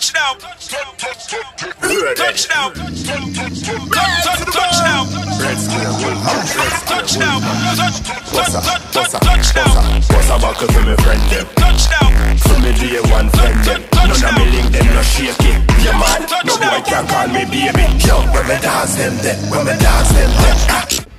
Touchdown. Touchdown. Touchdown. Touchdown. Touchdown. What's a buckle for me friend them? Touchdown. For me day one friend them. None of me link them no shaky. Yeah man, no boy can call me baby. Yo, when me dance them there, when me dance them there.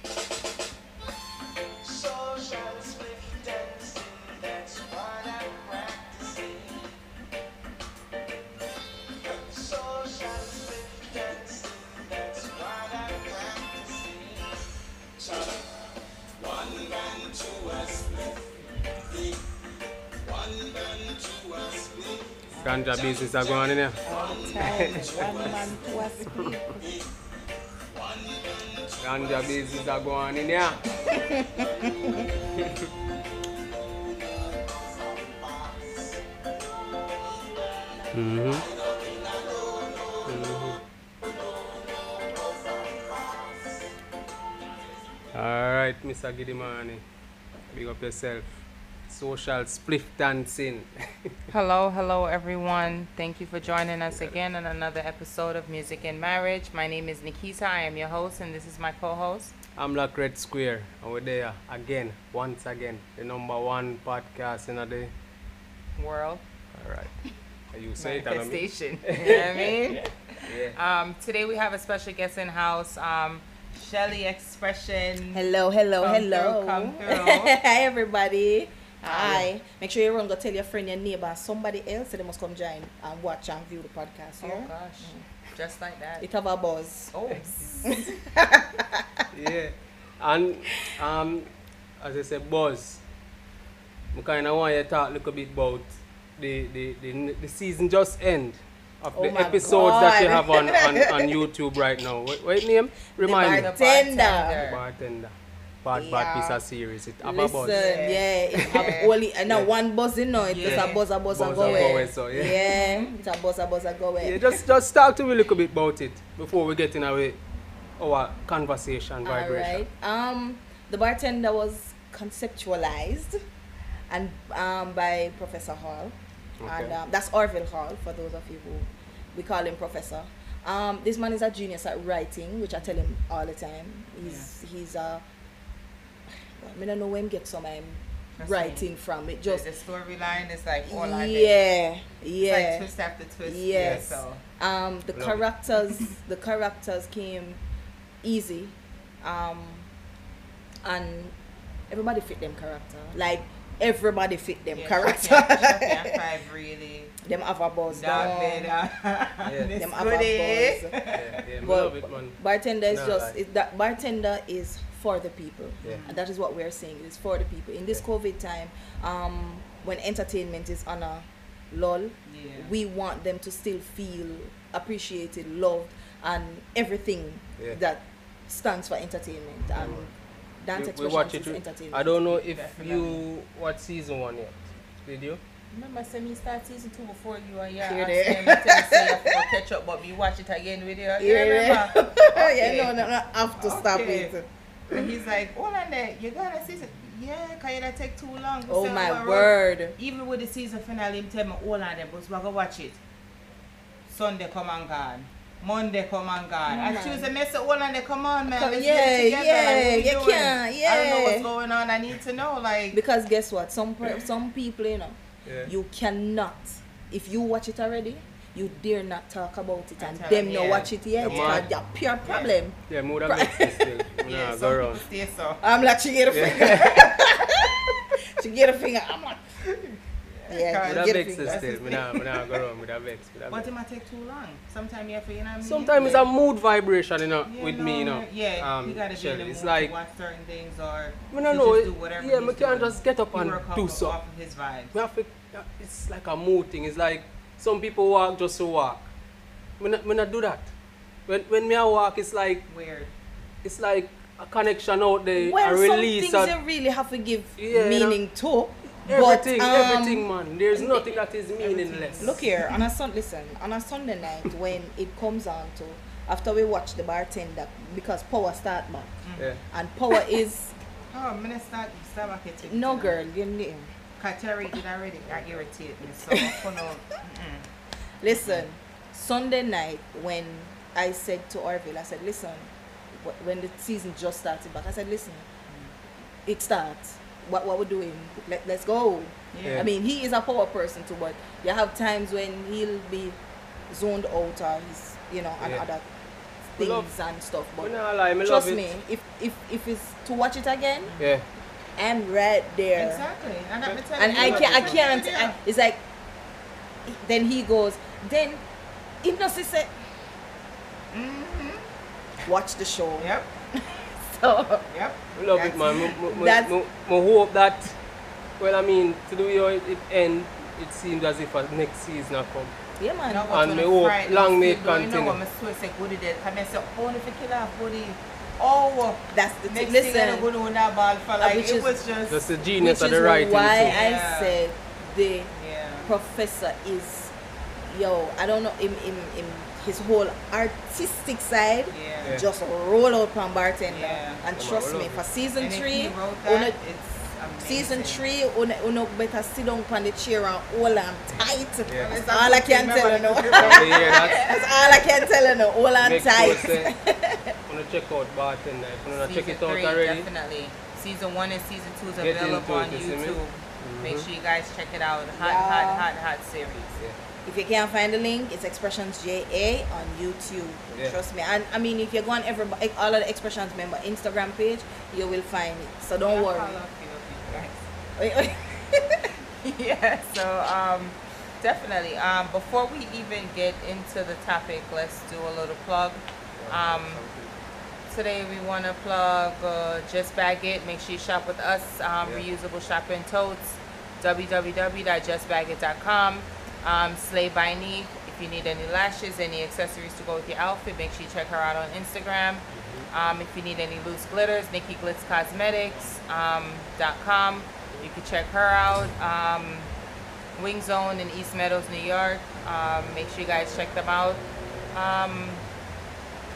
Ganja business are going on in here. All the time. One man to a split. Ganja business are going on in here. mm-hmm. All right, Mr. Gidimani, big up yourself. Social spliff dancing. Hello, hello everyone. Thank you for joining us again on another episode of Music and Marriage. My name is Nikita. I am your host, and this is my co-host. I'm Black Red Square, and we're there again, once again, the number one podcast in the. World All right. You say it, and I mean- manifestation. you know what I mean? Yeah. Um, today we have a special guest in house, um, Shelly Expression. Hello, hello, Come hello. through, come through. Hi, everybody. Hi. Make sure you run go tell your friend, your neighbor, somebody else so they must come join and watch and view the podcast Oh here. gosh, just like that. It have a buzz. Oh, yeah. And um, as I said, Buzz, I kind of want you to talk a little bit about the, the, the, the season just end of Oh the my episodes that you have on, on, on YouTube right now. What, what name? Remind me. The The Tender. bartender. Bartender. Bad, Yeah. bad piece of series. It have a Listen, buzz. yeah, it have only and now Yeah. one buzzing now. It's Yeah. a buzz, a buzz, a Buzz, go a go away. away, so, yeah. yeah, it's a buzz, a buzz, a go away. Yeah, just, just talk to me a little bit about it before we get in our, our conversation vibration. right. Um, the bartender was conceptualized and um, by Professor Hall, and um, that's Orville Hall for those of you who we call him Professor. Um, this man is a genius at writing, which I tell him all the time. He's he's a. I mean, I know where he get some um, That's writing from. It just the storyline is like all I yeah It's yeah. like twist after twist. Yes. So Um, the Love characters, the characters came easy, um, and everybody fit them character. Like everybody fit them yeah, character. Chucky and Five really. them have a buzz. Dog down. made Yeah. Them have a buzz. Yeah, yeah, But love it, man. bartender is No, just like- it, that bartender is for the people, Yeah. and that is what we're saying. It's for the people in this Yeah. COVID time, um, when entertainment is on a lull. Yeah. we want them to still feel appreciated, loved, and everything Yeah. that stands for entertainment. And dance We, we watch is it. entertainment. I don't know if Definitely. you watch season one yet. Did you? Remember, say me start season two before you are yeah. Hear Hear that? tell me say you have catch up, but we watch it again with you. You Yeah, remember? yeah, no, no, no, I have to stop it. And he's like, hold on there, you gotta season. Yeah, can you not take too long? Oh So my I wrote- word. Even with the season finale, him tell me hold on there, but we go watch it. Sunday come and gone. Monday come and gone. and man. Tuesday, me say, hold on there, come on, man. Come- Let's yeah, together. yeah, like, you doing? can't, I don't know what's going on. I need to know, like. Because guess what? Some per- some people, you know, Yeah. you cannot. If you watch it already, you dare not talk about it, I and them them, no yeah. watch it yet. Yeah. Because a pure problem. Yeah, mood have mixed still. yeah, Yeah, go people around. stay so. I'm like, she get a Yeah. finger. she get a finger. I'm like, yeah, With she a get a vex finger. still. Me nah, me nah go around with a vex. With a But vex. it might take too long. Sometimes you have to, you know what I mean? Sometimes it's a mood vibration, you know, Yeah, with no, me, you know. Yeah, um, you gotta be in Shelly. the It's like, to watch certain things or me no just do whatever yeah, he's me can't just get up and do of- so. off of his vibes. Me have to, it's like a mood thing. It's like some people walk just to walk. Me not, me not do that. When when me a walk, it's like Weird. it's like a connection out there, Well, a some things of you really have to give Yeah, you know, meaning to. everything, but, um, everything, man. There's nothing that is meaningless. Look here, on a sun. Listen, on a Sunday night when it comes on to after we watch the bartender because power start back Yeah. and power is Oh, I'm gonna start start back at it. no girl. You know. Kateri did already got irritate me, so I know. Listen, mm. Sunday night when I said to Orville, I said, listen, when the season just started back, I said, listen, mm. it starts. What what we're doing? Let, let's go. Yeah. I mean, he is a power person too, but you have times when he'll be zoned out or he's, you know, and Yeah. other things love- and stuff. But But nah, lie, me trust me, if if if it's to watch it again, Yeah. I'm right there. Exactly. And, let me tell And you, I can't, I can't. I, it's like, then he goes, then, hypnosis said, mm-hmm. watch the show. Yep. So, Yep. Love That's it, man. That's- me, me hope that, well, I mean, to the way it, it end, it seems as if next season will come. yeah, man. No, And but me hope long may it still doing, You know continue. what my swear say good there. Come and say, only if you kill off body. Oh, That's the next thing. thing I Listen, go to that ball for like, which it is- was just, That's the genius of the writing. why too. I Yeah. said the yeah. professor is, yo, I don't know, in, in, in his whole artistic side, Yeah. Yeah. just roll out on bartender. Yeah. And trust me, for season And if three, he wrote una- that, it's amazing. Season three, una, una better sit down on the chair and hold on tight. Yeah. That's all I can tell you now. That's, That's all I can tell you now. Hold on make sure tight. say, wanna check out Bartender. If you wanna check Season it out three, already, Definitely. Season one and season two is Get available into on it, you see me? YouTube. Make Mhm. sure you guys check it out. Hot, Yeah. hot, hot, hot series. yeah. If you can't find the link, it's Xpressionz JA on YouTube. Yeah. Trust me. And I mean, if you go on every all of the Xpressionz member Instagram page, you will find it. So don't Yeah, worry. follow a few of you guys. Wait, wait. yeah so um definitely. Um before we even get into the topic let's do a little plug. Um today we want to plug uh, just bag it. Make sure you shop with us um, Yeah. reusable shopping totes www.justbagit.com um, slay by Neek. if you need any lashes any accessories to go with your outfit make sure you check her out on instagram. Um, if you need any loose glitters nikki glitz cosmetics um, you can check her out um, wing zone in east meadows new york um, make sure you guys check them out um,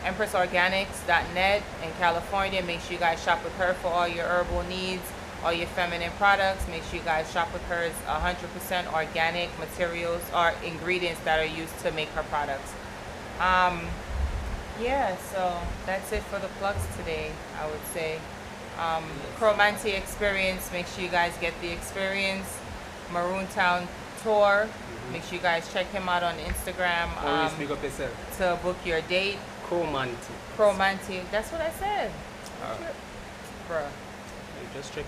EmpressOrganics.net in California. Make sure you guys shop with her for all your herbal needs, all your feminine products. Make sure you guys shop with her. It's 100% organic materials or ingredients that are used to make her products. Um, yeah, so that's it for the plugs today, I would say. Um, Experience, make sure you guys get the experience. Maroon Town Tour, make sure you guys check him out on Instagram Always um, speak up yourself. to book your date. Chromantic. Chromanti, that's what I said. Alright. Bruh. You just check.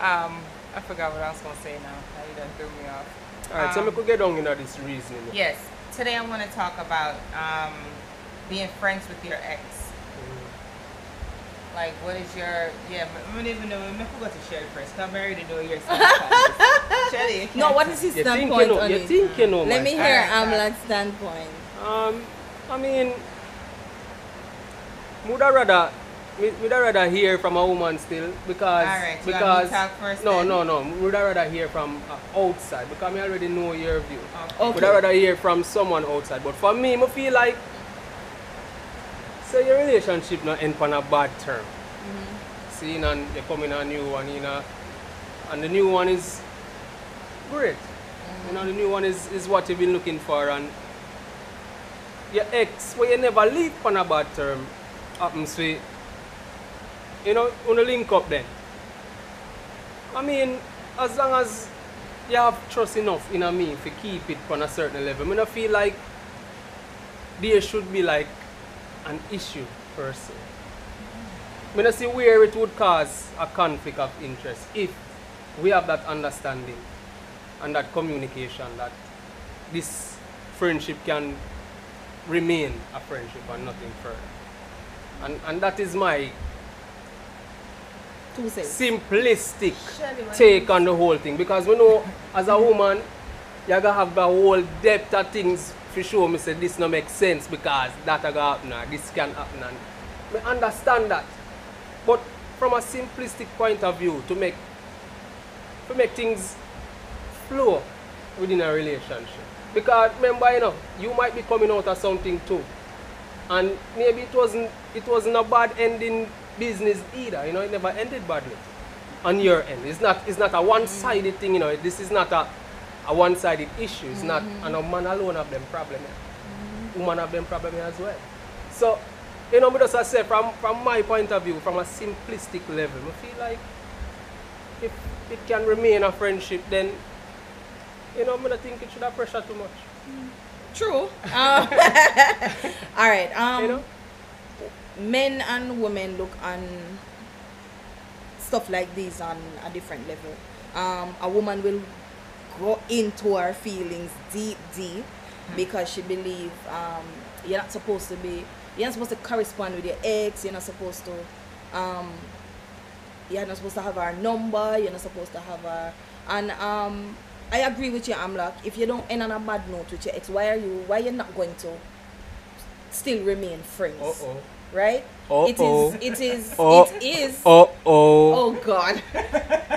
Um, I forgot what I was gonna say now. Now you done threw me off. Alright, so Um, we could get down into this reasoning. Yes, today I want to talk about um, being friends with your ex. Like, what is your yeah? I don't even know. I forgot to share it first. 'cause I'm married to know your Shelly. No, what is his You think you standpoint thinking, on you it? think you Let me hear Alright, Amlak's standpoint. Um, I mean, would I rather, me- would I rather hear from a woman still because Alright, you want me to because talk first no then? no no would I rather hear from uh, outside because I already know your view. Okay. Would I rather hear from someone outside? But for me, I feel like say your relationship not end on a bad term. Seeing and you come in a new one, you know, and the new one is great. You know, the new one is, is what you've been looking for, and your ex, where you never leave on a bad term, happens to, you know, on the link up then. I mean, as long as you have trust enough in a me to keep it on a certain level, I don't feel like there should be like an issue per se. I don't see where it would cause a conflict of interest if we have that understanding and that communication that this friendship can remain a friendship and nothing further. And, and that is my simplistic Shelly, take on the whole thing because we know as a woman you gotta have the whole depth of things for sure me say this no make sense because that a go happen this can happen and me understand that. But from a simplistic point of view to make to make things flow within a relationship. Because remember you know you might be coming out of something too. And maybe it wasn't it wasn't a bad ending business either you know it never ended badly. On your end. It's not it's not a one-sided thing you know this is not a, a one-sided issue. It's not, and a man alone have them problem here. Woman have them problem here as well. So, you know, me just I say from from my point of view, from a simplistic level, I feel like if it can remain a friendship, then you know, I don't think it should have pressure too much. True. Um, all right. Um, You know? men and women look on stuff like this on a different level. Um, a woman will go into her feelings deep, deep, because she believe um, you're not supposed to be, you're not supposed to correspond with your ex. You're not supposed to, um, you're not supposed to have her number. You're not supposed to have her, and um, I agree with you, Amlak. If you don't end on a bad note with your ex, why are you, why you're not going to still remain friends? Uh-oh. Right? Uh-oh. It is. It is. Oh. It is. Oh oh. Oh God.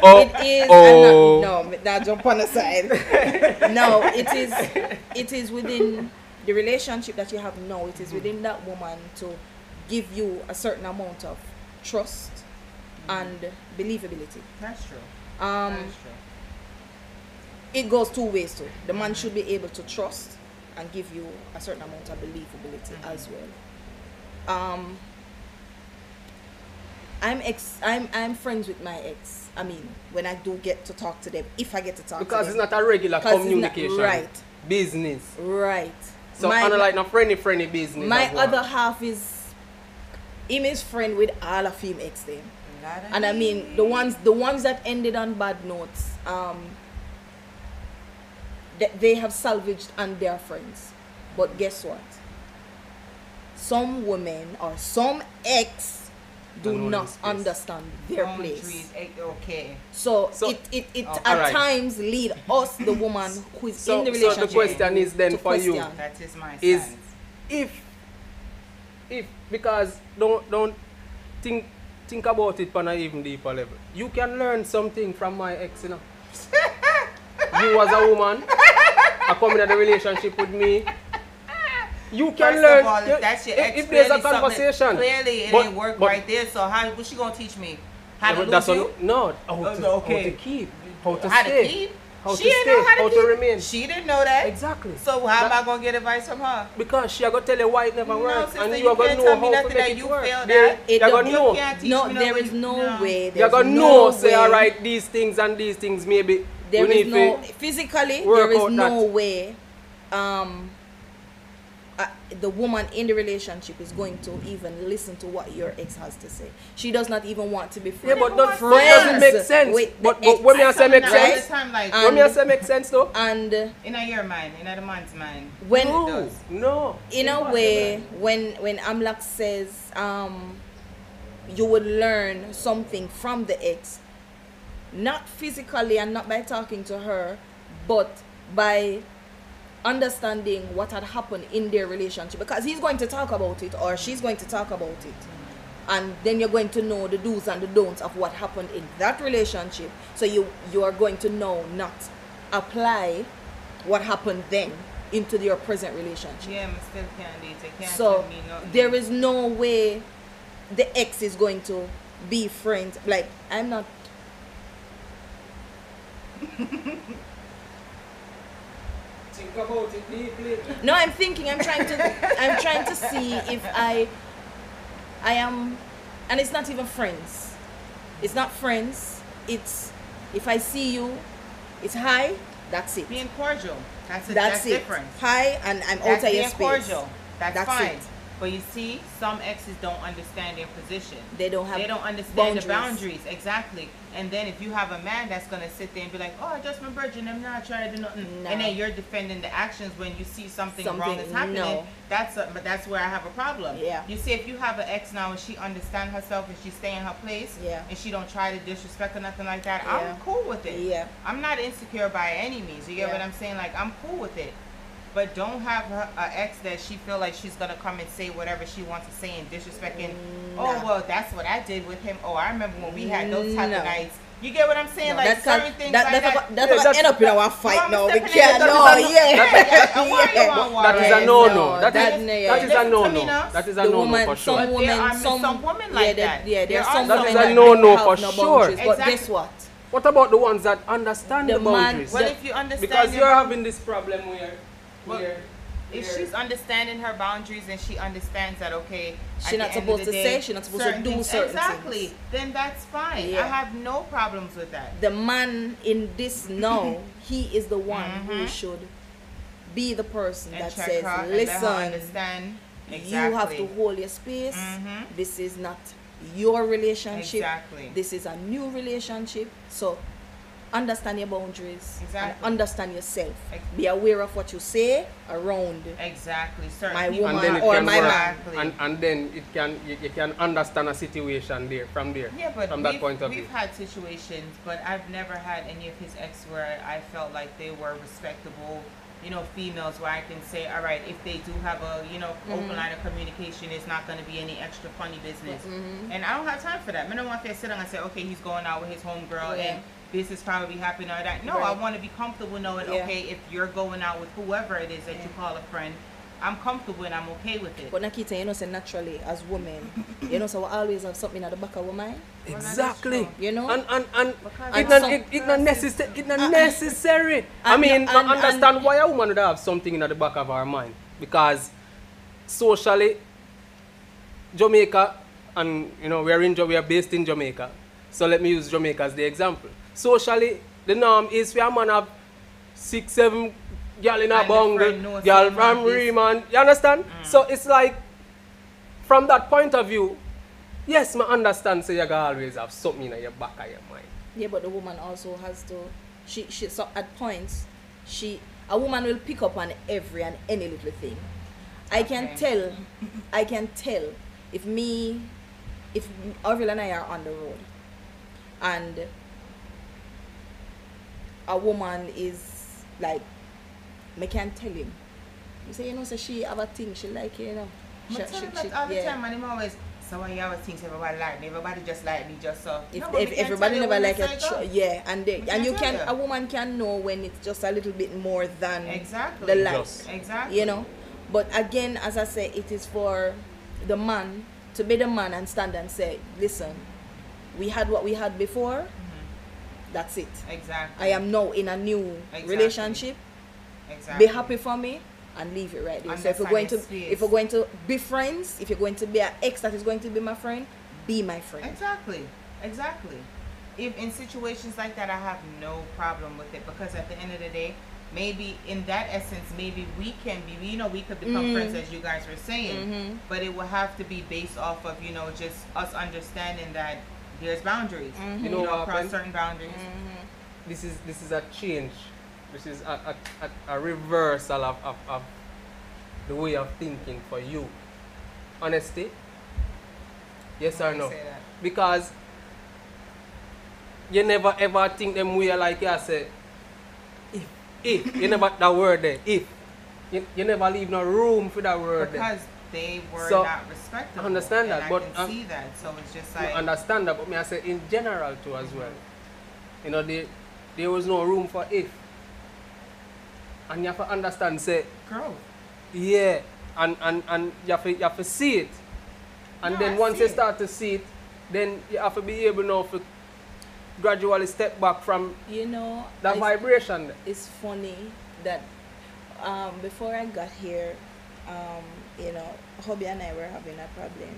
Oh, it is. oh. Not, no, now jump on the side. no, it is. It is within the relationship that you have now. It is within that woman to give you a certain amount of trust mm-hmm. and believability. That's true. Um, That's true. it goes two ways too. The man mm-hmm. should be able to trust and give you a certain amount of believability mm-hmm. as well. Um, I'm ex. I'm I'm friends with my ex. I mean, when I do get to talk to them, if I get to talk Because to it's not a regular it's not- communication. right. Business. right. So my, like no friendly friendly business. my well. other half is him is friend with all of him ex them. And I mean the ones the ones that ended on bad notes, um that they have salvaged and they're friends. But guess what? Some women or some ex do Don't know not their space. understand their place. Boundaries, eh, Okay. So, So- it it, it Oh, at alright. times lead us, the woman who is So- in the relationship. so the question is then to for you. question. That is my Is- stance. if if because don't don't think think about it on an even deeper level. You can learn something from my ex, you know. you as a woman, I come in a relationship with me. You can First learn of all, if you- that's your if, ex, if there's a conversation. Clearly, it But- ain't work but- right there. So how? What she gonna teach me? How Yeah, to but lose that's you? what- no, how Oh, to, no, okay. how to keep, how to how stay, to keep? how she to didn't stay, know how to, how to remain. She didn't know that. Exactly. So how am I gonna get advice from her? Because she are gonna tell you why it never No, works, sister, and you you are gonna know tell me how to nothing make that it you work. failed They- at. You're gonna don't- know. No, me there no, no. way. You're gonna no know, say, way. alright, these things and these things, maybe There we is need no physically. There is no way. Um, uh, the woman in the relationship is going to even listen to what your ex has to say. She does not even want to be friends. Yeah, friends. but that Friends doesn't make sense. Wait, the but, but when me I I say tell make them that sense, time, like, And- when me I say make sense though, and uh, in a your mind, in a man's mind. when no, does. no. in a way when when Amlak says um you would learn something from the ex not physically and not by talking to her but by understanding what had happened in their relationship because he's going to talk about it or she's going to talk about it and then you're going to know the do's and the don'ts of what happened in that relationship so you you are going to know not apply what happened then into your present relationship Yeah, I still can't date. I can't so tell me nothing. there is no way the ex is going to be friends. Like I'm not. Think about it deeply. No, I'm thinking. I'm trying to. I'm trying to see if I. I am, and it's not even friends. It's not friends. It's if I see you, it's hi. That's it. being cordial. That's a, That's, that's, it. different. Hi, and I'm That's out of being your space. cordial. That's, That's fine. it. But you see, some exes don't understand their position. They don't have They don't understand boundaries. the boundaries exactly. And then if you have a man that's gonna sit there and be like, "Oh, I just my virgin, I'm not trying to do nothing," No. and then you're defending the actions when you see something, wrong Something- is happening. no. That's a, but that's where I have a problem. Yeah. You see, if you have an ex now and she understand herself and she stay in her place, Yeah. and she don't try to disrespect or nothing like that, Yeah. I'm cool with it. Yeah. I'm not insecure by any means. You get Yeah. what I'm saying? Like I'm cool with it. But don't have her a ex that she feel like she's gonna come and say whatever she wants to say and disrespecting. Oh well, that's what I did with him. Oh, I remember when we had those type No. of nights. You get what I'm saying? No, like that's certain cause- things that, like that's that. about, that's Yeah, about that's- end up in our fight I'm now. We can't. it. No, That is a- yeah. Yeah, why you Yeah. want That is a no no, no. That that- is yeah. that is a no-no. That is a no no for sure. But there women, some, some women like there- that. Yeah, there There are are some some That is women a that no no for sure. boundaries, But Exactly. guess what? What about the ones that understand the, The man- boundaries? Well, if you understand because you're having this problem where, Well, where if where- she's understanding her boundaries and she understands that okay she's not supposed to day, say, she's not supposed to do things- certain exactly things. then that's fine Yeah. i have no problems with that the man in this now, he is the one who Mhm. should be the person and that says, her and let her listen, understand exactly. you have to hold your space. Mhm. This is not your relationship. Exactly. This is a new relationship. So understand your boundaries and Exactly. understand yourself. Ex- Be aware of what you say around. exactly certain My woman and or my work. man. Exactly. and and then it can you, you can understand a situation there from there Yeah, but from we've, that point of we've view had situations, but I've never had any of his ex where I felt like they were respectable, you know, females where I can say, all right, if they do have a, you know, Mm-hmm. open line of communication, it's not going to be any extra funny business. Mm-hmm. And I don't have time for that. I don't want to sit down and say, okay, he's going out with his homegirl Yeah. and this is probably happening or that. No, I want to be comfortable knowing, Yeah. okay, if you're going out with whoever it is that you call a friend, I'm comfortable and I'm okay with it. But Nakita, you know, say naturally as women, you know, so we always have something at the back of our mind. Well, that is exactly. You know? and and and Because it not it, it not necessary it not uh, uh, necessary I mean and- I understand and- why a woman would have something in the back of her mind because socially Jamaica and you know we are in we are based in Jamaica so let me use Jamaica as the example socially the norm is for a man have six seven girl in a And the bungle friend girl from. Riemann you understand so it's like from that point of view yes I understand so you gotta always have something in your back of your mind Yeah, but the woman also has to. She she so at points, she a woman will pick up on every and any little thing. I can Okay. tell, I can tell if me, if Orville and I are on the road, and a woman is like, me can tell him. You say you know, so she have a thing she like you know. She- tell she- him that she- all the yeah. time, and him always. So when you always think everybody like me, everybody just like me, just so. If, No, but if everybody never like a tr- yeah and they, and you can't can tell a woman can know when it's just a little bit more than Exactly. the light Just. Exactly. you know but again as i say it is for the man to be the man and stand and say listen we had what we had before that's it Exactly. i am now in a new Exactly. relationship Exactly. be happy for me and leave it right there. So if you're going to space. if we're going to be friends, if you're going to be an ex that is going to be my friend, be my friend. Exactly. Exactly. If in situations like that, I have no problem with it because at the end of the day, maybe in that essence, maybe we can be, you know, we could become Mm. friends as you guys were saying, Mm-hmm. but it will have to be based off of, you know, just us understanding that there's boundaries. Mm-hmm. You know what across certain boundaries. this is this is a change. This is a, a, a, a reversal of, of, of the way of thinking for you. Honesty? Yes or no? Because you never ever think them way like you say if if you never that word there if you, you never leave no room for that word there. Because they were So, not respectable. I understand and that, I but, can um, see that. So it's just I like, understand that, but me I say in general too as well. You know, there, there was no room for if. And you have to understand, say, growth. yeah, and, and, and you, have to, you have to see it. And No, then I once see you it. start to see it, then you have to be able now to gradually step back from You know, that I- vibration. it's funny that um, before I got here, um, you know, hubby and I were having a problem.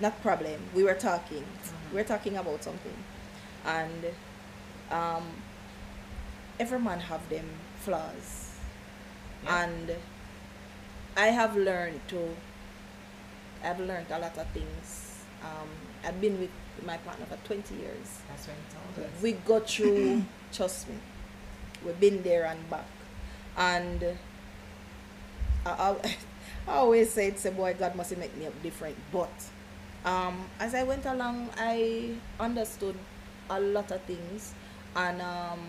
Not problem. We were talking. We were talking about something, and um, every man have them flaws, Yeah. and I have learned to. I've learned a lot of things. Um, I've been with my partner for twenty years That's what he told us. we go through trust me we've been there and back and I, I, I always say it's a boy god must make me up different but um, as i went along i understood a lot of things and um,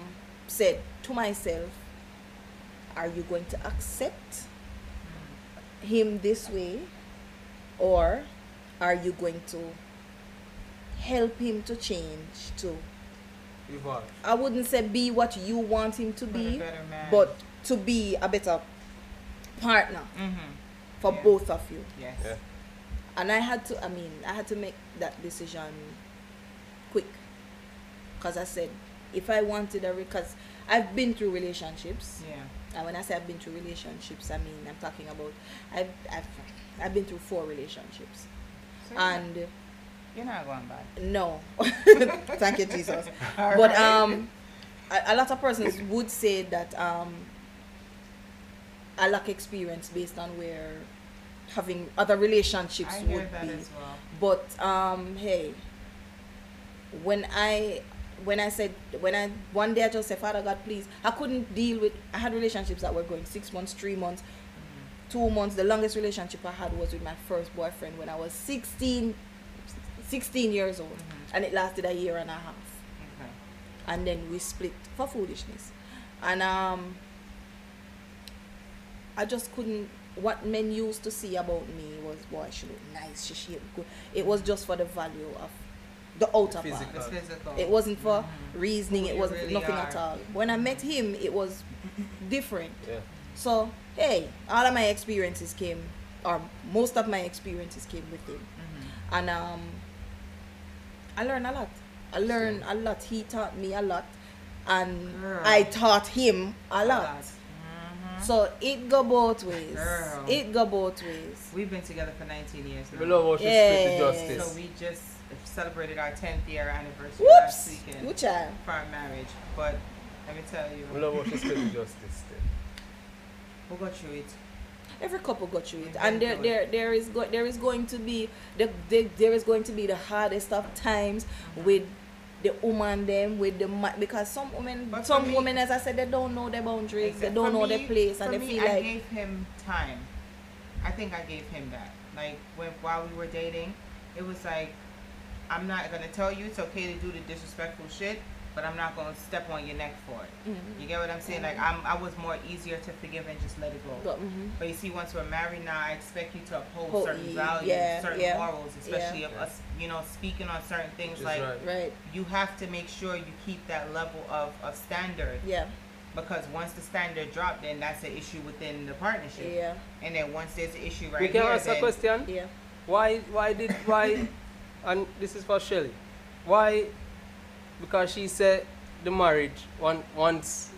said to myself are you going to accept him this way or are you going to help him to change to Evolve. I wouldn't say be what you want him to be, better man. but to be a better partner Mm-hmm. For Yeah. both of you. Yes. Yeah. And I had to, I mean, I had to make that decision quick. Because I said, if I wanted a because I've been through relationships. Yeah. And when I say I've been through relationships, I mean I'm talking about I've I've I've been through four relationships. So And you're not going bad. no, thank you Jesus. But Alright. um, a, a lot of persons would say that um, I lack experience based on where having other relationships I would be. as well. But um, hey, when I when I said when I one day I just said, Father God, please, I couldn't deal with. I had relationships that were going six months, three months, two months. The longest relationship I had was with my first boyfriend when I was 16, 16 years old, and it lasted a year and a half. Okay. And then we split for foolishness, and um, I just couldn't. What men used to see about me was, boy, she look nice, she shape good. It was just for the value of the outer Physical. part. Physical. It wasn't for Mhm. reasoning. Who It wasn't really nothing are. at all. When I met him, it was different. Yeah. So hey, all of my experiences came, or most of my experiences came with him, Mhm. and um, I learned a lot. I learned a lot. He taught me a lot, and Girl. I taught him a lot. Mhm. So it go both ways. Girl. It go both ways. We've been together for 19 years now. We love how she split the Yeah. justice. So we just celebrated our 10th year anniversary Whoops, last weekend good child. for our marriage. But let me tell you, We love how she split the justice. Who got through it. Every couple go through it, and there, there, there is go, there is going to be the, the there is going to be the hardest of times with the woman them with the ma- because some women But some me- women as I said they don't know their boundaries they don't know me- their place and they me, feel I like I gave him time. I think I gave him that. Like when while we were dating, it was like, I'm not gonna tell you it's okay to do the disrespectful shit, but I'm not gonna step on your neck for it. Mhm. You get what I'm saying? Like I'm, I was more easier to forgive and just let it go. but, mhm. But you see, once we're married now, I expect you to uphold Hold- certain ye- values, yeah, certain yeah, morals, especially of yeah. us, you know, speaking on certain things. Which is like right. right you have to make sure you keep that level of, of standard yeah because once the standard drop, then that's an issue within the partnership. yeah And then once there's an issue right we can here, ask a question. yeah Why why did why and this is for Shelly. Why because she said the marriage one once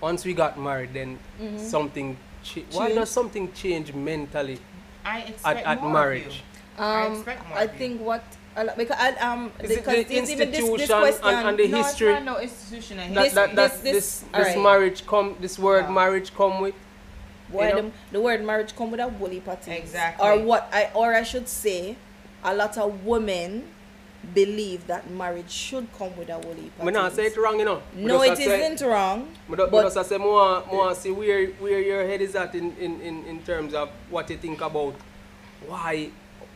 once we got married then Mhm. something cha- why Change. does something change mentally I expect at, at marriage? Of you. I um expect more I think what a lot- because I um Is it because the it's even this, this question and- and the no, history- it's no institution and That, This- that, history. that, this- this, this- this, alright. marriage come this word Yeah. marriage come with why you know? the, the word marriage come with a woolly party Exactly. or what I or I should say a lot of women believe that marriage should come with a woolly I not say it wrong you know no just it a say- isn't wrong Me do- me but just say more more see where where your head is at in, in, in, in terms of what you think about why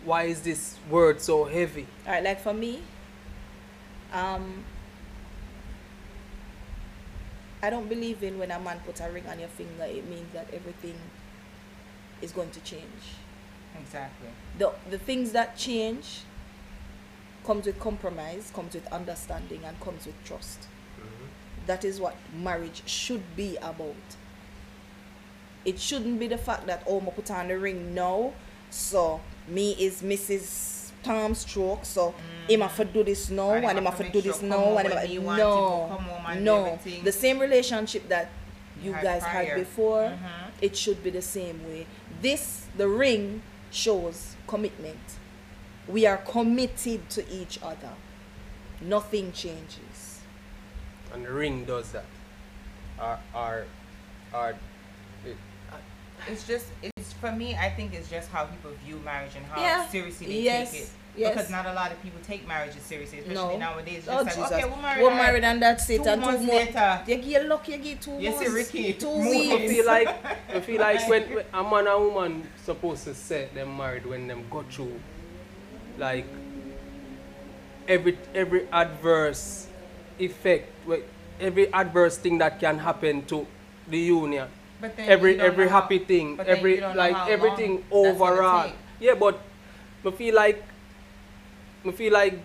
why is this word so heavy? all right like for me um I don't believe in when a man puts a ring on your finger it means that everything is going to change exactly. the the things that change comes with compromise comes with understanding and comes with trust. That is what marriage should be about. It shouldn't be the fact that oh I put on the ring. Now so me is mrs tom stroke. So him have to do this now And and, him have to do this now and him have, he want no come home and do no the same relationship that you had guys prior. had before Mhm. it should be the same way. This, the ring, shows commitment. We are committed to each other. Nothing changes. And the ring does that. Or or or it, It's just it's for me. I think it's just how people view marriage and how Yeah. seriously they Yes. take it. Yes. Because not a lot of people take marriages seriously, especially No. nowadays. It's Oh, just Jesus. okay, we're married. We're married and that's it. Two and months two more. later. You get lucky, you get two You see months. Ricky, Two move. I weeks. feel like I feel like when, when a man and woman supposed to say them married when them go through like every every adverse effect, every adverse thing that can happen to the union. But then every every know how- happy thing, every you don't know like everything overall. Yeah, but I feel like I feel like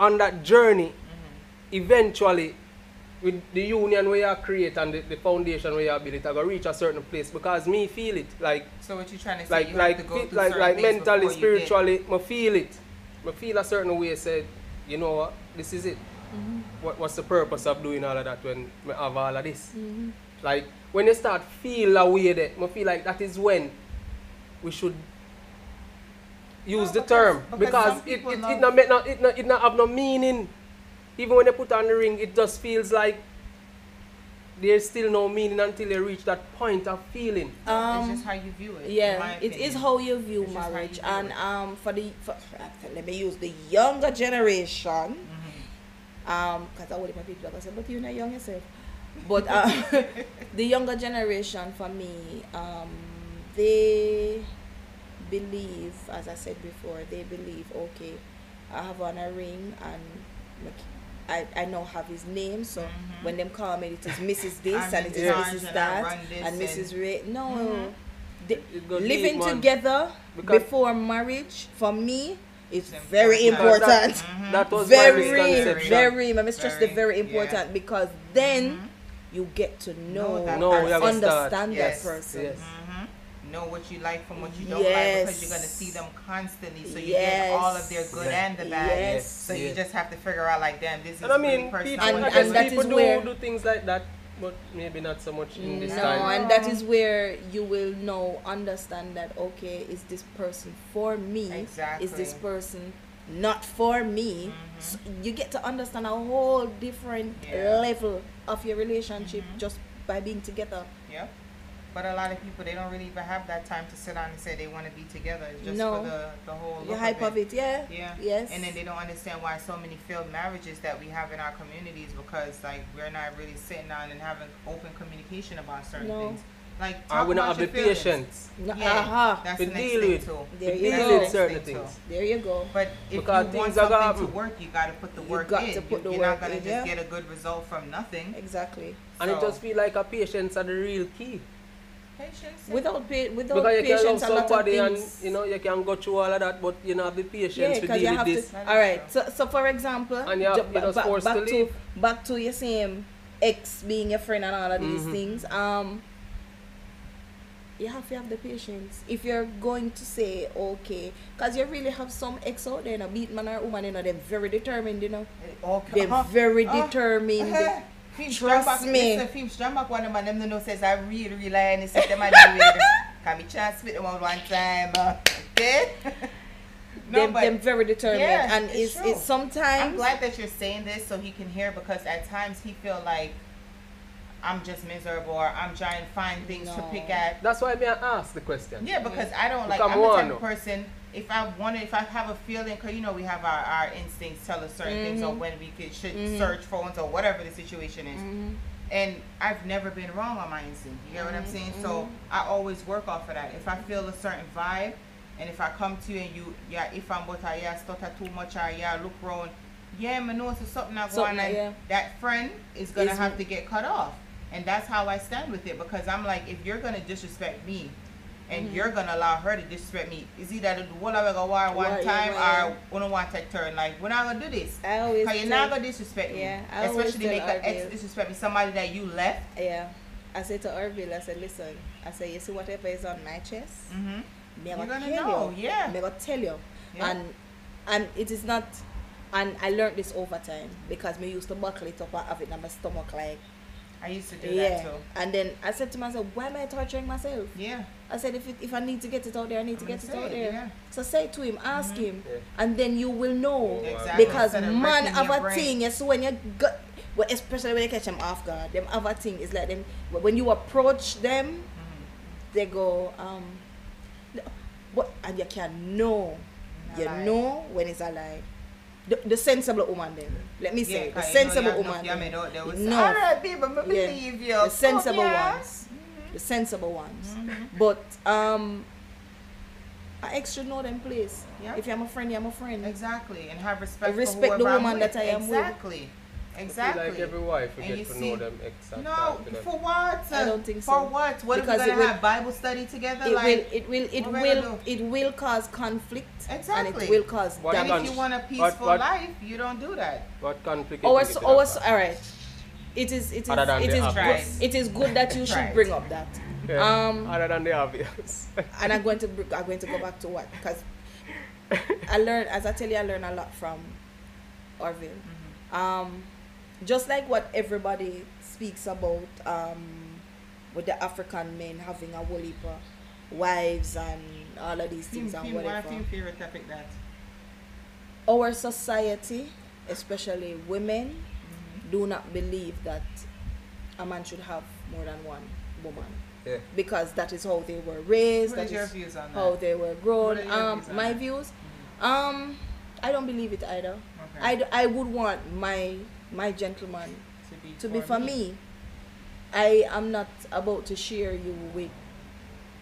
on that journey, Mm-hmm. eventually with the union where you create and the, the foundation where you build it, I go reach a certain place because me feel it like So what you trying to say? like you like have to go fit- like like mentally, before you get- spiritually, I feel it. I feel a certain way. Said, you know what, this is it. Mhm. what, what's the purpose of doing all of that when we have all of this? Mm-hmm. Like when you start feel a way there, I feel like that is when we should use No, the because- term because because, some it, it, love- it, not make no, it, not, it not have no meaning. Even when they put on the ring, it just feels like there's still no meaning until you reach that point of feeling. it's Um, just how you view it. yeah, my it is opinion. how you view It's marriage, you view and um, for the for, let me use the younger generation, Mm-hmm. um, because I would my people I said, but you're not young yourself. But uh, the younger generation, for me, um, they believe, as I said before, they believe, okay, I have on a ring and my ki- I, I now have his name, so when them call me, it is Mrs. This Mm-hmm. And it is Mrs. That run this and Mrs. and- Ray. No, Mhm. They- It go living together Because- before marriage for me is It's very important. important. That was my Very, very, my mistress, the Very, very yeah. important because then Mhm. you get to know, that No, we have to start. understand Yes. that person. Yes. Know what you like from what you don't like because you're gonna see them constantly, so you Yes. get all of their good Yeah. and the bad. Yes. So you just have to figure out like, damn, this is And I really mean, person people, I And- I wanna guess and do that people is do where- do things like that, but maybe not so much in this no, time. and that is where you will know, understand that okay, is this person for me? Exactly. Is this person not for me? Mm-hmm. So you get to understand a whole different Yeah. level of your relationship mm-hmm. just by being together. Yep. But a lot of people they don't really even have that time to sit down and say they want to be together. It's just No. for the, the whole The hype of it, yeah. Yeah. Yes. And then they don't understand why so many failed marriages that we have in our communities because like we're not really sitting down and having open communication about certain No. things. Like Or talk we not about have the your feelings. patience No, Yeah, aha. that's to the next deal thing with, too. There to you deal go. with certain thing things. too. There you go. But if Because you things want are gonna something to work, you got to put the You work got in. to put you, the are not gonna in, just yeah. get a good result from nothing. Exactly. And it just feel like a patience are the real key. Patience. Without pa- without Because you can love patience, a lot somebody and things. you know you can go through all of that, but you know have the patience yeah, to deal you have with this. to. That All is right. So, so for example, And you have- you're just ba- forced back to leave. back to your same ex being your friend and all of these Mhm. things. Um, you have to have the patience if you're going to say okay, because you really have some ex out there, you know, beat man or woman, you know, they're very determined, you know, Okay. they're very Uh-huh. determined. Uh-huh. Films Trust jump back, me. Listen, films jump back one of them and them no know says I really rely on the system I do with. Can me chance spit them out one time. uh, Okay? no, them, but them very determined, Yeah, and it's it's it's sometimes I'm glad that you're saying this so he can hear because at times he feel like I'm just miserable or I'm trying to find things to pick at. That's why me I ask the question. Yeah, because I don't like. Because I'm the type one, of person. If I want to, if I have a feeling, cause you know we have our, our instincts tell us certain things or when we could should Mhm. search phones or whatever the situation is. Mhm. And I've never been wrong on my instinct. You get what I'm saying? So mhm. I always work off of that. If I feel a certain vibe, and if I come to you and you, yeah, if I'm but I yeah, stutter too much I yeah, look round, yeah, I know it's something I on yeah. that friend is gonna have to get cut off. And that's how I stand with it because I'm like, if you're gonna disrespect me, and Mm-hmm. you're gonna allow her to disrespect me, is either the whole of go war one yeah, time yeah, or we don't want to turn. Like we're not gonna do this. I always Cause you're not gonna disrespect me. Yeah, I always Especially make an ex disrespect me, somebody that you left. Yeah. I said to Orville, I said, listen, I said, you see whatever is on my chest, Mm-hmm. me gonna gonna tell know, you. yeah. Me gonna tell you. Yeah. And and it is not and I learned this over time because me used to buckle it up and have it in my stomach like I used to do yeah. that too. And then I said to myself, why am I torturing myself? Yeah. I said if it, if I need to get it out there, I need to I'm get it out it, there. yeah. Mm-hmm. So say it to him, ask him, Yeah. and then you will know. Exactly. Because Instead of man wrecking have your a brain. thing, yes, when you got well, especially when you catch them off guard, them other thing is like them when you approach them, Mm-hmm. they go, um what and you can know. A You lie. know when it's a lie. The, the sensible woman then. Let me say, Yeah, the 'cause you know sensible you have woman. enough yummy then. though, they would say, Enough. Alright, babe, I Yeah. believe you. The sensible Come here." ones. The sensible ones. Mm-hmm. But um I ex should know them place. Yeah. If you're my friend, you're my friend. Exactly. And have respect I respect for the woman with. that I am with. Exactly. Exactly. Like every wife will And get you to see- know them ex and No, them. for what? I don't think so. For what? What Because are it we gonna have Bible study together? It like, will it will it will it will cause conflict Exactly. and Exactly. it will cause What and if you want a peaceful what- life, you don't do that. What conflict? you Our think it our will all right. It is it is Other than it the is obvious. good, it is good that you should bring up that. Yeah, Um other than the obvious. and I'm going to I'm going to go back to what because I learned as I tell you I learned a lot from Orville. Mm-hmm. Um, just like what everybody speaks about um, with the African men having a whole heap of wives and all of these things and theme, one of whatever. theme favorite topic that. Our society, especially women. Do not believe that a man should have more than one woman Yeah. because that is how they were raised. What that is your is views on how they were grown. What are your Um, views on my that? views, um, I don't believe it either. Okay. I, d- I would want my my gentleman to be to be for me. I am not about to share you with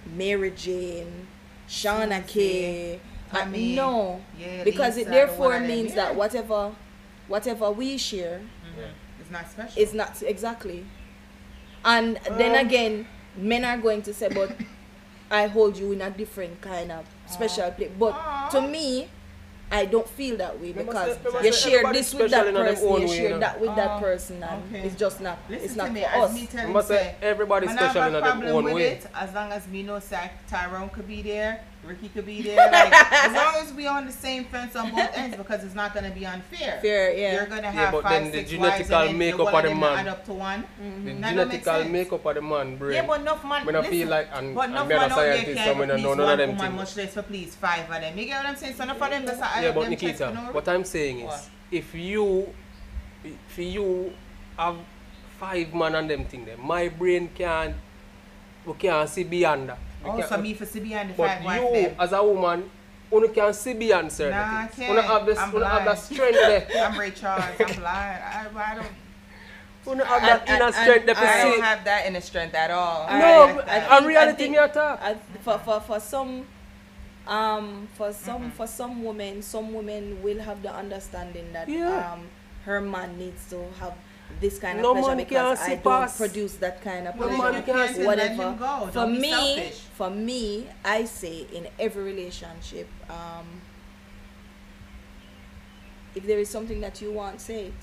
Mary Jane, Shauna Kay. I- Tommy, no, yeah, because Lisa, it therefore means that whatever, whatever we share Yeah. It's not special. is not exactly. And then Um, again, men are going to say, but I hold you in a different kind of special place. But Aw. to me, I don't feel that way Remember because say- remember you share this with that in a them person, you way, share you know. that with Oh, that person, and okay. it's just not. Listen it's to not me, for as us. me tell Remember say say, everybody man, special I in have a their problem own with way. it as long as me know say Tyrone could be there, Ricky could be there. Like, as long as we on the same fence on both ends, because it's not gonna be unfair. Fair, yeah. You're gonna Yeah, have but five, then the six genetical wives, and then makeup the of the man. add up to one. Mm-hmm. The That don't make genetical makeup of the man brain. Yeah, but enough man. Me not listen, feel like- and- but and enough me a man out there oh, scientist, can't so me even please know none of one them woman, much less for please five of them. You get what I'm saying? So enough of them just add yeah, but Nikita, what I'm saying is, What? if you, if you have five man and them thing there, my brain can't, we can't see beyond that. We Oh, me for see behind the but five you, them. as a woman, you can see beyond certain Nah, I things. You have can't. this, I'm you have that strength there. I'm Ray Charles. I'm blind. I, I don't. You have that And- inner and- strength there I don't have that inner strength at all. No, I- but I a think- I reality me a talk. For, for, for some um for some Mm-hmm. for some women some women will have the understanding that Yeah. um her man needs to have this kind of No pleasure man because can I see don't past. produce that kind of No pleasure man can see- Let whatever him go. for Don't be me selfish. for me I say in every relationship um if there is something that you want say it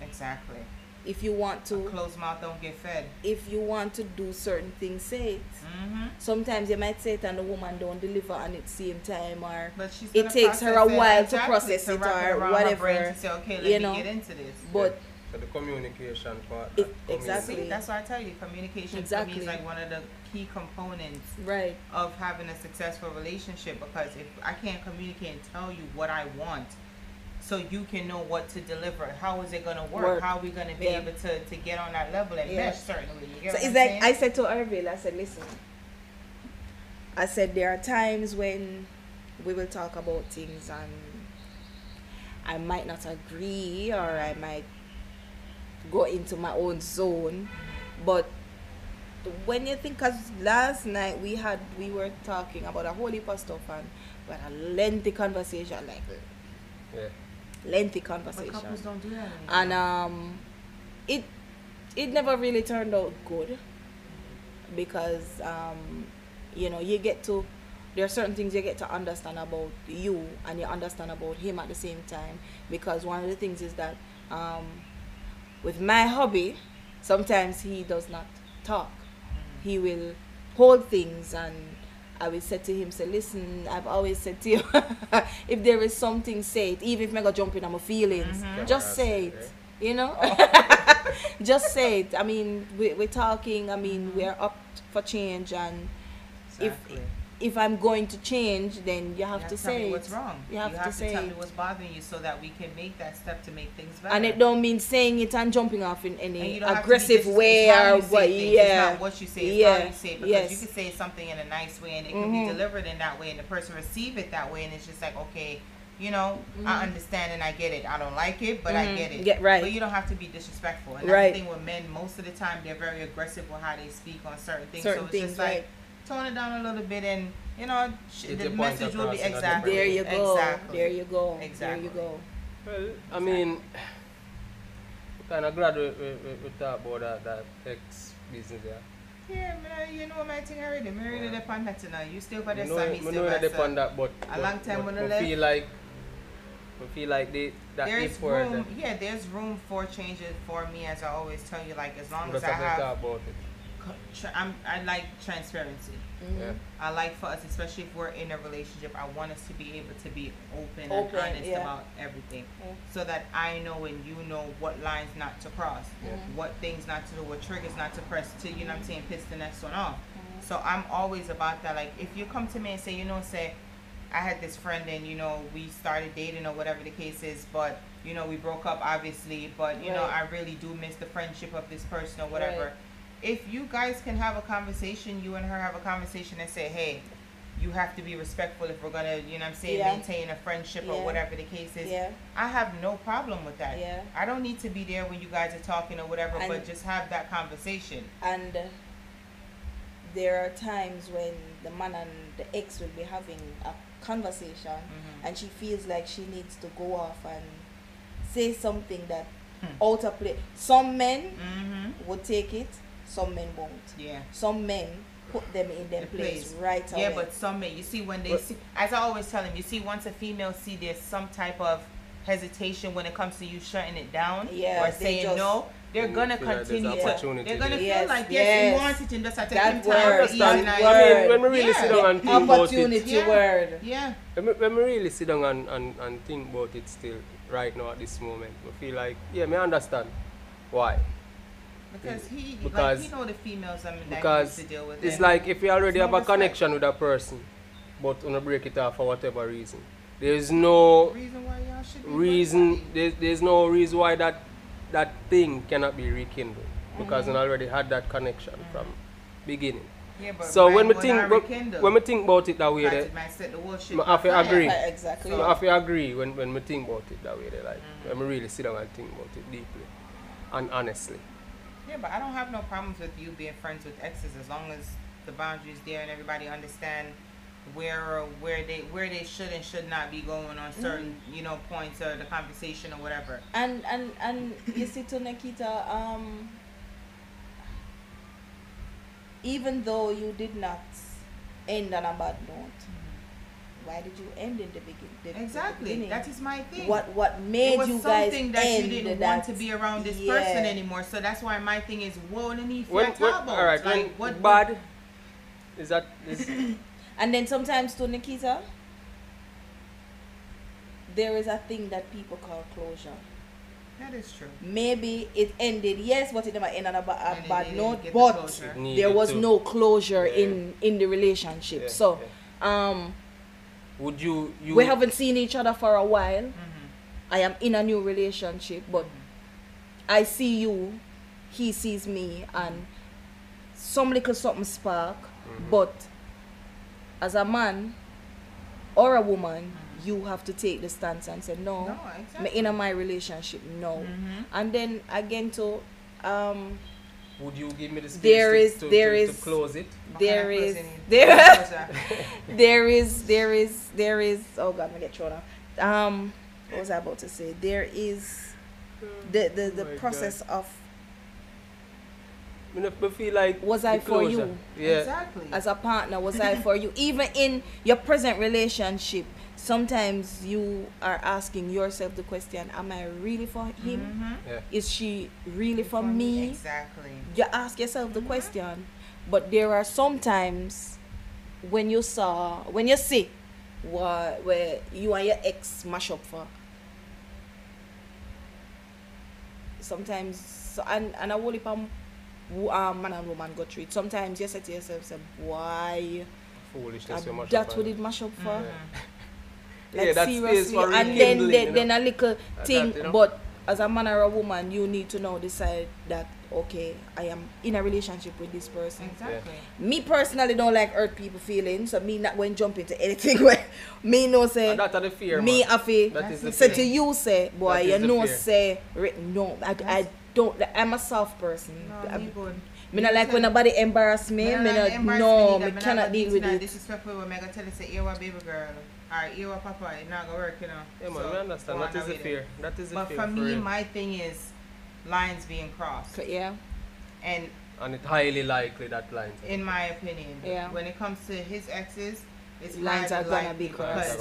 Exactly. if you want A to closed mouth don't get fed. if you want to do certain things say it Mm-hmm. sometimes you might say it and the woman don't deliver and at the same time or But she's It takes her process a it, while to exactly, process to it or around her whatever, brain to say, okay, let you me know. get into this. but So the communication part. It- that come in. exactly. See, that's why I tell you, communication for me is like one of the key components right of having a successful relationship because if I can't communicate and tell you what I want so you can know what to deliver, how is it gonna work? Work. How are we gonna be Yeah. able to, to get on that level and Yeah. mesh certainly. You get so it's I'm like saying? I said to Arville I said listen I said there are times when we will talk about things and I might not agree or I might go into my own zone. But when you think cause last night we had we were talking about a whole heap of stuff and we had a lengthy conversation like Yeah. lengthy but conversation. couples don't do that and um it it never really turned out good because um you know you get to there are certain things you get to understand about you and you understand about him at the same time. Because one of the things is that um with my hobby sometimes he does not talk he will hold things and I will say to him, say, listen, I've always said to you, if there is something, say it. Even if I go jump in on my feelings, Mhm. just say it. You know? just say it. I mean, we, we're talking, I mean, we're up for change and Exactly. if if I'm going to change, then you have You to tell me say what's wrong. You have to to, say tell me what's bothering you so that we can make that step to make things better. And it don't mean saying it and jumping off in any you have to aggressive way or what. things, It's Yeah. not what you say, it's Yeah. how you say it. Because Yes. you can say something in a nice way and it can Mhm. be delivered in that way and the person receive it that way and it's just like, okay, you know, Mhm. I understand and I get it. I don't like it, but I Mhm. get it. Yeah, right. But you don't have to be disrespectful. And that's Right. the thing with men, most of the time they're very aggressive with how they speak on certain things. Certain so it's things, just like right. Tone it down a little bit and you know sh- the message will be across exactly There you go. Exactly. There you go. Exactly. There you go. Well, I mean, kind of glad we, we, we, we talk about that, that ex business there. Yeah, man, you know my thing already. Me really Yeah. depend that you know. You still by I the know, side, I me still know by the depend side. that, but, A long time but, when I left. feel like, I feel like they, that There's room, yeah, there's room for changes for me, as I always tell you. Like as long we as I have to have talk about it. co- tra- I'm, I like transparency. Yeah. I like for us, especially if we're in a relationship, I want us to be able to be open, Open, and honest yeah. about everything, Yeah. so that I know and you know what lines not to cross, Yeah. what things not to do, what triggers not to press to, you know what I'm saying, piss the next one off. Mm-hmm. So I'm always about that. Like if you come to me and say, you know, say, I had this friend and you know we started dating or whatever the case is, but you know we broke up obviously, but you know I really do miss the friendship of this person or whatever. Right. If you guys can have a conversation, you and her have a conversation and say, hey, you have to be respectful if we're gonna, you know, what I'm saying, Yeah. maintain a friendship Yeah. or whatever the case is. Yeah. I have no problem with that. Yeah. I don't need to be there when you guys are talking or whatever, but just have that conversation. and uh, there are times when the man and the ex will be having a conversation Mhm. and she feels like she needs to go off and say something that Hmm. out of place some men Mm-hmm. would take it some men won't Yeah. some men put them in their The place, place. right away Yeah, but some men, you see, when they But- see, as I always tell them, you see, once a female see there's some type of hesitation when it comes to you shutting it down Yeah, or saying just- no, they're gonna feel like there's continue to. opportunity They're gonna. Yes, feel like yes, yes. he wants it, and just I take That him word, time to understand. that I- I mean, word. when we really Yeah. sit down and think about it, opportunity Yeah. word Yeah, when we, when we really sit down and, and, and think about it still right now at this moment, we feel like, yeah, me understand why. Because he Because- like he know the females I mean that he to deal with. it's and- like if you already It's have a respect. connection with a person, but you break it off for whatever reason, there's no reason why y'all should be reason there's, there's no reason why that that thing cannot be rekindled because mm-hmm. you already had that connection mm. from beginning. Yeah, but so when we think but when we think about it that way Might- there, might the I have to agree. Right, exactly. I have to agree when, when we think about it that way they like mm. when we really sit down and think about it deeply and honestly Yeah, but I don't have no problems with you being friends with exes as long as the boundaries there and everybody understand where where they where they should and should not be going on certain you know points or the conversation or whatever. and and and you see to Nikita, um even though you did not end on a bad note, why did you end in the begin- the- the Exactly. beginning? That is my thing. what what made it was you guys something that end you didn't that, want to be around this yeah. person anymore. So that's why my thing is what the need for when, a when, all right like, when what bad is that is And then sometimes to Nikita, there is a thing that people call closure. That is true. Maybe it ended, yes, but it never ended on a, ba- a bad note, get the but there was to- no closure Yeah. in in the relationship. Yeah, so, yeah. um, would you you we haven't seen each other for a while. Mm-hmm. I am in a new relationship, but I see you, he sees me, and some little something spark. Mm-hmm. But as a man or a woman, you have to take the stance and say no. No, me exactly. in a my relationship, no. Mhm. And then again to um would you give me the space There to, is- to, there to, is- to close it there What kind of is person is- there there is there is there is oh god, I'm gonna get thrown out. Um what was I about to say? There is the the, the Oh my process of I feel like Was I for you? Yeah. Exactly. as a partner was I for you even in your present relationship sometimes you are asking yourself the question am I really for him Mhm. Yeah. is she really for me Exactly. you ask yourself the question but there are sometimes when you saw when you see what where you and your ex mash up for sometimes so, and and a whole heap of um, man and woman got through it sometimes you say to yourself say why Foolishness. so and that's what it. it mash up for Mhm. Like Yeah, seriously and then rekindling, then, you then know. a little thing that, you know. but as a man or a woman you need to now decide that okay i am in a relationship with this person Exactly. me personally don't like hurt people feelings so me not going jump into anything where me no say And that are the fear, me man. have to That is the say fear. to you say boy you the know fear. say re- no I, I don't i'm a soft person No, I, me good. not like when nobody embarrass me me, like not embarrass no neither. me not cannot gonna deal do with nothing it Disrespectful when I go tell you say, "Here, what baby girl." Alright, here, what papa. It not gonna work, you know. Yeah, man, So, we understand. go That on is the it. fear. That is the But fear. for me, real. my thing is lines being crossed, yeah and and it's highly likely that lines. in my opinion, Yeah. when it comes to his exes, it's Lines are gonna be crossed.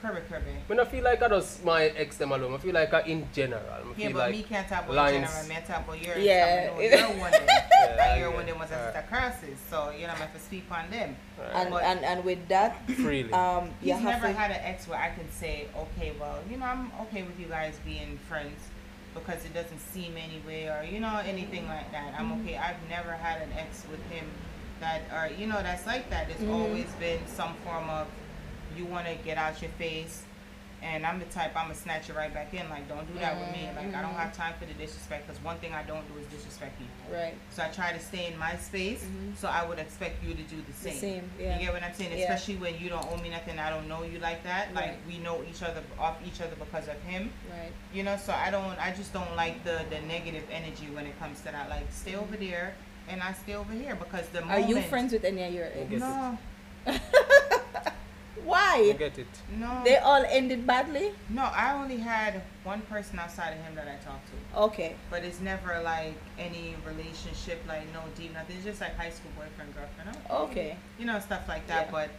Because Kirby Kirby. I don't feel like I just my ex them alone. I feel like I in general. I Yeah, feel but like me can't talk about lines- general. Me talk about your Yeah. yeah. Your one them. Yeah, like your yeah. one them was Alright. a crisis. So you know, I have to speak on them. And, But- and and with that, freely. um, you He's have never to. had an ex where I can say, okay, well, you know, I'm okay with you guys being friends because it doesn't seem anyway or you know anything like that. I'm Mm-hmm. okay. I've never had an ex with him that or you know that's like that. It's Mhm. always been some form of you want to get out your face. And I'm the type I'm gonna snatch it right back in. Like, don't do that with me. Mm-hmm. Like, I don't have mm-hmm. time for the disrespect. Because one thing I don't do is disrespect people. Right. So I try to stay in my space. Mhm. So I would expect you to do the The same. same. Yeah. You get what I'm saying? Yeah. Especially when you don't owe me nothing, I don't know you like that. Like Right. we know each other off each other because of him. Right. You know, so I don't I just don't like the the negative energy when it comes to that. Like stay over mm-hmm. there and I stay over here because the Are you friends with any of your Okay. ex? Get No, I Why? get it. no. They all ended badly. no, I only had one person outside of him that I talked to. Okay. But it's never like any relationship, like no deep nothing. It's just like high school boyfriend, girlfriend. Okay. you know stuff like that Yeah. but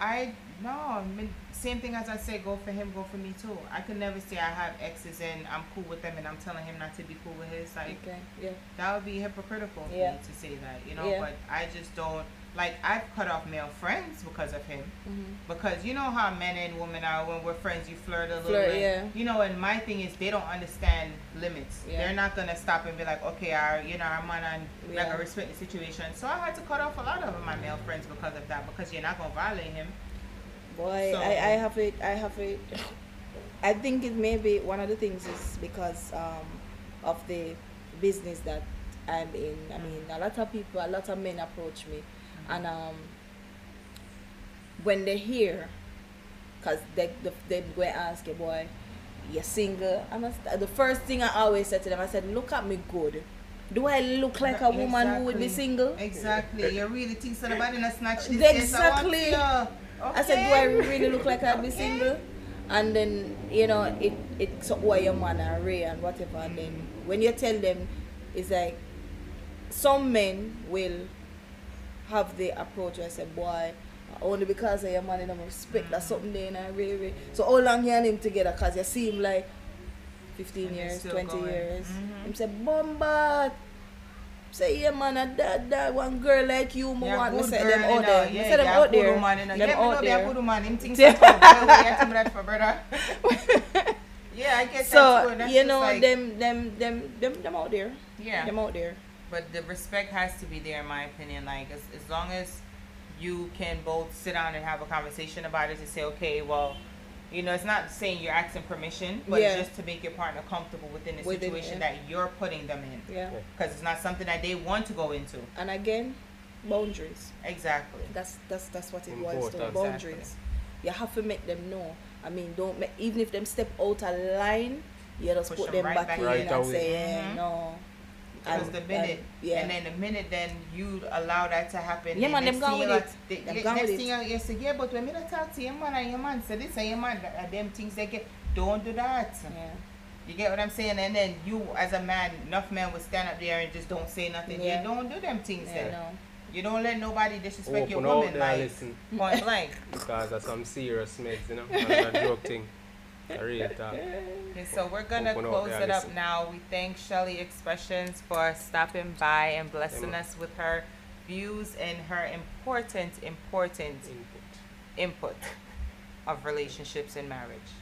i no I mean, same thing as i say go for him go for me too i could never say i have exes and i'm cool with them and i'm telling him not to be cool with his like Okay. Yeah. that would be hypocritical for Yeah. me to say that you know Yeah. but i just don't like i've cut off male friends because of him Mhm. because you know how men and women are when we're friends you flirt a little Flirt, bit yeah. you know and my thing is they don't understand limits Yeah. they're not gonna stop and be like okay our you know man and Yeah. like I respect the situation so i had to cut off a lot of my male friends because of that because you're not gonna violate him Boy, So- I, I have it. I have it. I think it may be one of the things is because um, of the business that I'm in. I mean, a lot of people, a lot of men approach me, and um, when they hear, cause they they, they go ask you, boy, you're single. And I the first thing I always say to them, I said, look at me good. Do I look like a woman who would be single? exactly you really think so nobody not snatch this case I Exactly. I said, do I really look like I'd be Okay. single? And then, you know, it it's why your man and Ray and whatever. And then when you tell them, it's like some men will have the approach where I say, boy, only because of your man and I'm respect that's something there and I really, really. So how long you and him together? Cause you see him like 15 And years, 20 going. years. Mhm. Him say, Bomba. Say, yeah, man, a that, that one girl like you, me Yeah, want me girl, them out there. Yeah, say them yeah, out there. woman, you know. Them Yeah, out a there. good woman. Him think so tough. Boy, where you tell that for, brother? Yeah, I get so that. That's you know like- them them them them them out there Yeah. them out there But the respect has to be there, in my opinion. Like as, as long as you can both sit down and have a conversation about it to say, okay, well, you know, it's not saying you're asking permission, but Yeah. it's just to make your partner comfortable within the Within, situation yeah. that you're putting them in, yeah Yeah. because it's not something that they want to go into. and again boundaries Exactly. that's that's that's what it was. to Important. boundaries you have to make them know i mean don't make even if them step out a line you just Push put them them right back, back in Right and away. say yeah, Mhm. no Because And- the minute, and- yeah and then the minute then you allow that to happen. Yeah, man, them next gone thing with you it. They, Them gone next with thing it. you, you say, yeah, but when me not talk to your man and your man say this and your man, uh, them things they get, don't do that. yeah You get what I'm saying? And then you, as a man, enough men will stand up there and just don't say nothing. Yeah. You don't do them things yeah then. no You don't let nobody disrespect your Open out woman there and like listen. point blank. Because that's some serious meds, you know. That's a joke thing. I really talk. Okay, so we're gonna close it up now. We thank Shelly Xpressionz for stopping by and blessing us with her views and her important, important Input. input of relationships and marriage.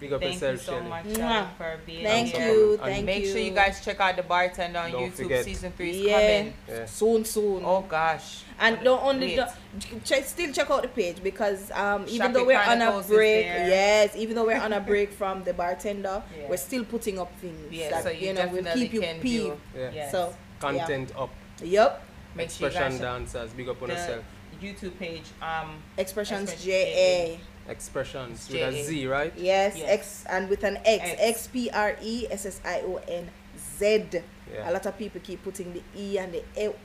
Big up Thank you yourself, so Shelly. much, Mwah. For being thank here. you And thank Make you sure you guys check out the bartender on Don't YouTube. forget. Season three is Yeah. coming. Yeah. soon soon Oh gosh. And don't only Wait. don't, check, still check out the page because um, even Shopping though we're on a Chronicles is break, there. yes, even though we're on a break from the bartender, Yeah. we're still putting up things Yeah, that so you, you know will definitely keep you can peeved. view. Yeah. Yes. So Content up. yep, Make sure you Expression guys check dancers. Big up on the yourself. YouTube page. Um, expressions Xpressionz J A Xpressionz with a Z, right? yes, Yes. X and with an X X. X P R E S S I O N Z. Yeah. A lot of people keep putting the E and the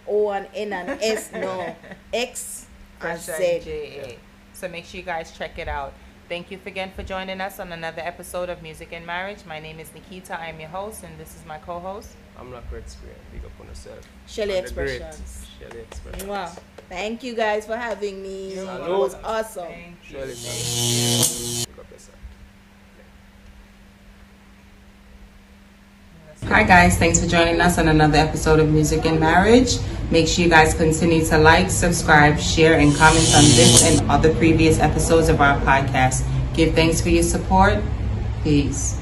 O and N and S. No, X and Fresh Z. So make sure you guys check it out. Thank you again for joining us on another episode of Music and Marriage. My name is Nikita. I'm your host, and this is my co-host. I'm not Red Square. Big up on yourself. Shelly And great expressions. Shelly Xpressionz. Mwah. Thank you guys for having me. It was awesome. Thank you. Shelly, Thank you. Big up episode. Hi guys, thanks for joining us on another episode of Music and Marriage. Make sure you guys continue to like, subscribe, share, and comment on this and other previous episodes of our podcast. Give thanks for your support. Peace.